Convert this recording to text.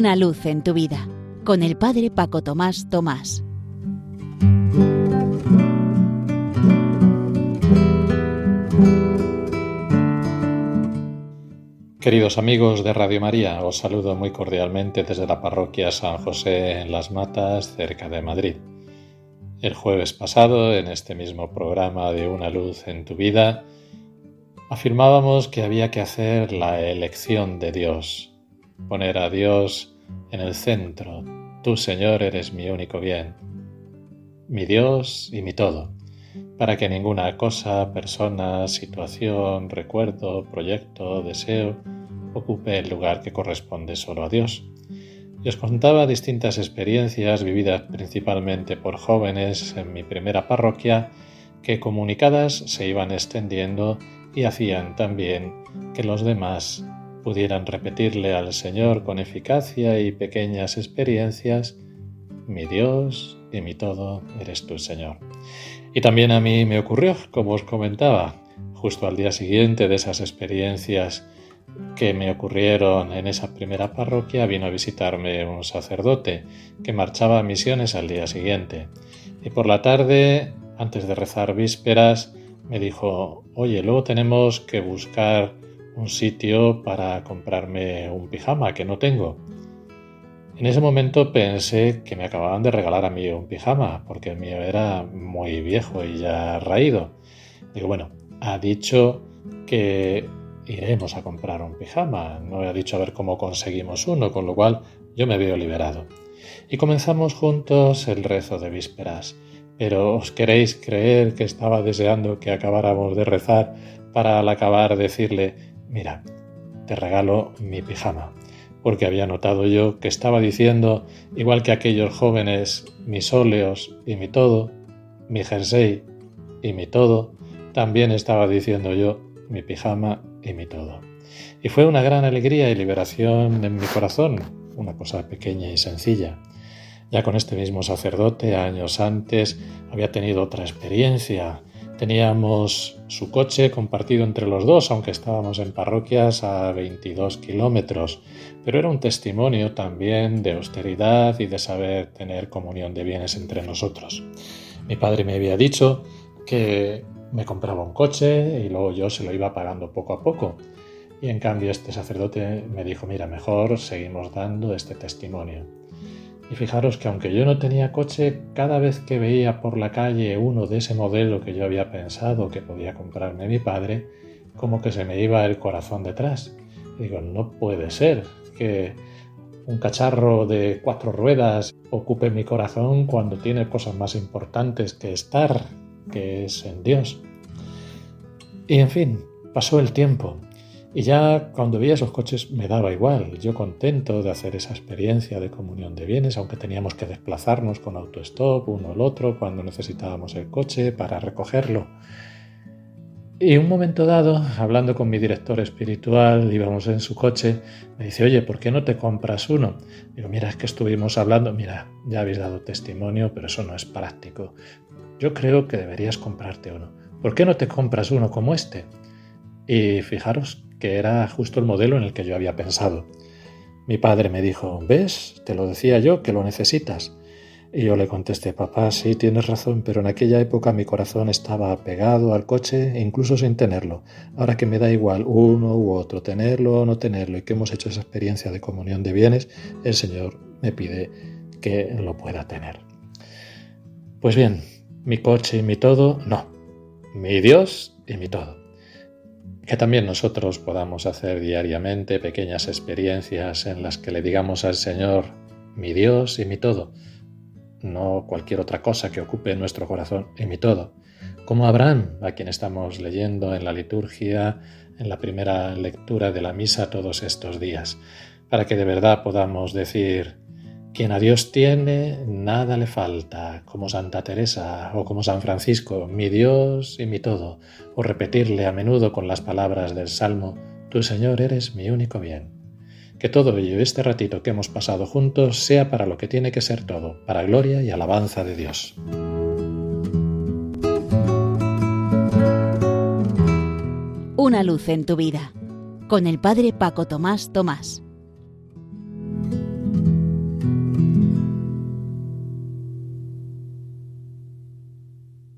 Una luz en tu vida con el Padre Paco Tomás Tomás. Queridos amigos de Radio María, os saludo muy cordialmente desde la parroquia San José en Las Matas, cerca de Madrid. El jueves pasado, en este mismo programa de Una luz en tu vida, afirmábamos que había que hacer la elección de Dios, poner a Dios en el centro. Tú, Señor, eres mi único bien, mi Dios y mi todo, para que ninguna cosa, persona, situación, recuerdo, proyecto, deseo, ocupe el lugar que corresponde solo a Dios. Y os contaba distintas experiencias vividas principalmente por jóvenes en mi primera parroquia que comunicadas se iban extendiendo y hacían también que los demás pudieran repetirle al Señor con eficacia y pequeñas experiencias, mi Dios y mi todo eres tú, Señor. Y también a mí me ocurrió, como os comentaba, justo al día siguiente de esas experiencias que me ocurrieron en esa primera parroquia, vino a visitarme un sacerdote que marchaba a misiones al día siguiente. Y por la tarde, antes de rezar vísperas, me dijo, oye, luego tenemos que buscar un sitio para comprarme un pijama que no tengo. En ese momento pensé que me acababan de regalar a mí un pijama, porque el mío era muy viejo y ya raído. Digo, bueno, ha dicho que iremos a comprar un pijama, no ha dicho a ver cómo conseguimos uno, con lo cual yo me veo liberado. Y comenzamos juntos el rezo de vísperas pero ¿os queréis creer que estaba deseando que acabáramos de rezar para al acabar decirle, mira, te regalo mi pijama? Porque había notado yo que estaba diciendo, igual que aquellos jóvenes, mis óleos y mi todo, mi jersey y mi todo, también estaba diciendo yo mi pijama y mi todo. Y fue una gran alegría y liberación en mi corazón, una cosa pequeña y sencilla. Ya con este mismo sacerdote, años antes, había tenido otra experiencia. Teníamos su coche compartido entre los dos, aunque estábamos en parroquias a 22 kilómetros, pero era un testimonio también de austeridad y de saber tener comunión de bienes entre nosotros. Mi padre me había dicho que me compraba un coche y luego yo se lo iba pagando poco a poco. Y en cambio este sacerdote me dijo, mira, mejor seguimos dando este testimonio. Y fijaros que aunque yo no tenía coche, cada vez que veía por la calle uno de ese modelo que yo había pensado que podía comprarme mi padre, como que se me iba el corazón detrás. digo, no puede ser que un cacharro de cuatro ruedas ocupe mi corazón cuando tiene cosas más importantes que estar, que es en Dios. Y en fin, pasó el tiempo y ya cuando veía esos coches me daba igual, yo contento de hacer esa experiencia de comunión de bienes, aunque teníamos que desplazarnos con autostop uno al otro cuando necesitábamos el coche para recogerlo. Y un momento dado, hablando con mi director espiritual, íbamos en su coche, me dice, oye, ¿por qué no te compras uno? Digo, mira, es que estuvimos hablando, mira, ya habéis dado testimonio, pero eso no es práctico. Yo creo que deberías comprarte uno. ¿Por qué no te compras uno como este? Y fijaros que era justo el modelo en el que yo había pensado. Mi padre me dijo, ¿ves? Te lo decía yo, que lo necesitas. Y yo le contesté, papá, sí, tienes razón, pero en aquella época mi corazón estaba pegado al coche, incluso sin tenerlo. Ahora que me da igual uno u otro, tenerlo o no tenerlo, y que hemos hecho esa experiencia de comunión de bienes, el Señor me pide que lo pueda tener. Pues bien, mi coche y mi todo, no. Mi Dios y mi todo que también nosotros podamos hacer diariamente pequeñas experiencias en las que le digamos al Señor, mi Dios y mi todo, no cualquier otra cosa que ocupe nuestro corazón y mi todo, como Abraham, a quien estamos leyendo en la liturgia, en la primera lectura de la misa todos estos días, para que de verdad podamos decir, quien a Dios tiene, nada le falta, como Santa Teresa o como San Francisco, mi Dios y mi todo, o repetirle a menudo con las palabras del Salmo, Tu Señor eres mi único bien. Que todo ello, este ratito que hemos pasado juntos, sea para lo que tiene que ser todo, para gloria y alabanza de Dios. Una luz en tu vida, con el Padre Paco Tomás Tomás.